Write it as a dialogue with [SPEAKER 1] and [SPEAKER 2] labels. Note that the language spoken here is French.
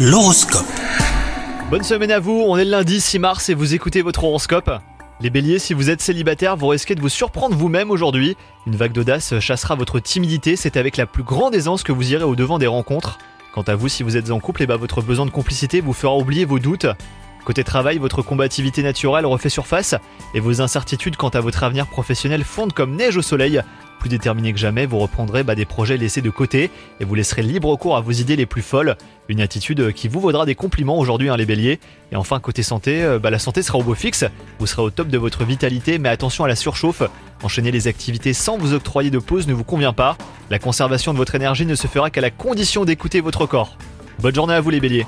[SPEAKER 1] L'horoscope.
[SPEAKER 2] Bonne semaine à vous, on est le lundi 6 mars et vous écoutez votre horoscope. Les béliers, si vous êtes célibataire, vous risquez de vous surprendre vous-même aujourd'hui. Une vague d'audace chassera votre timidité, c'est avec la plus grande aisance que vous irez au devant des rencontres. Quant à vous, si vous êtes en couple, et bah votre besoin de complicité vous fera oublier vos doutes. Côté travail, votre combativité naturelle refait surface et vos incertitudes quant à votre avenir professionnel fondent comme neige au soleil. Plus déterminé que jamais, vous reprendrez bah, des projets laissés de côté et vous laisserez libre cours à vos idées les plus folles. Une attitude qui vous vaudra des compliments aujourd'hui, hein, les béliers. Et enfin, côté santé, euh, bah, la santé sera au beau fixe. Vous serez au top de votre vitalité, mais attention à la surchauffe. Enchaîner les activités sans vous octroyer de pause ne vous convient pas. La conservation de votre énergie ne se fera qu'à la condition d'écouter votre corps. Bonne journée à vous, les béliers.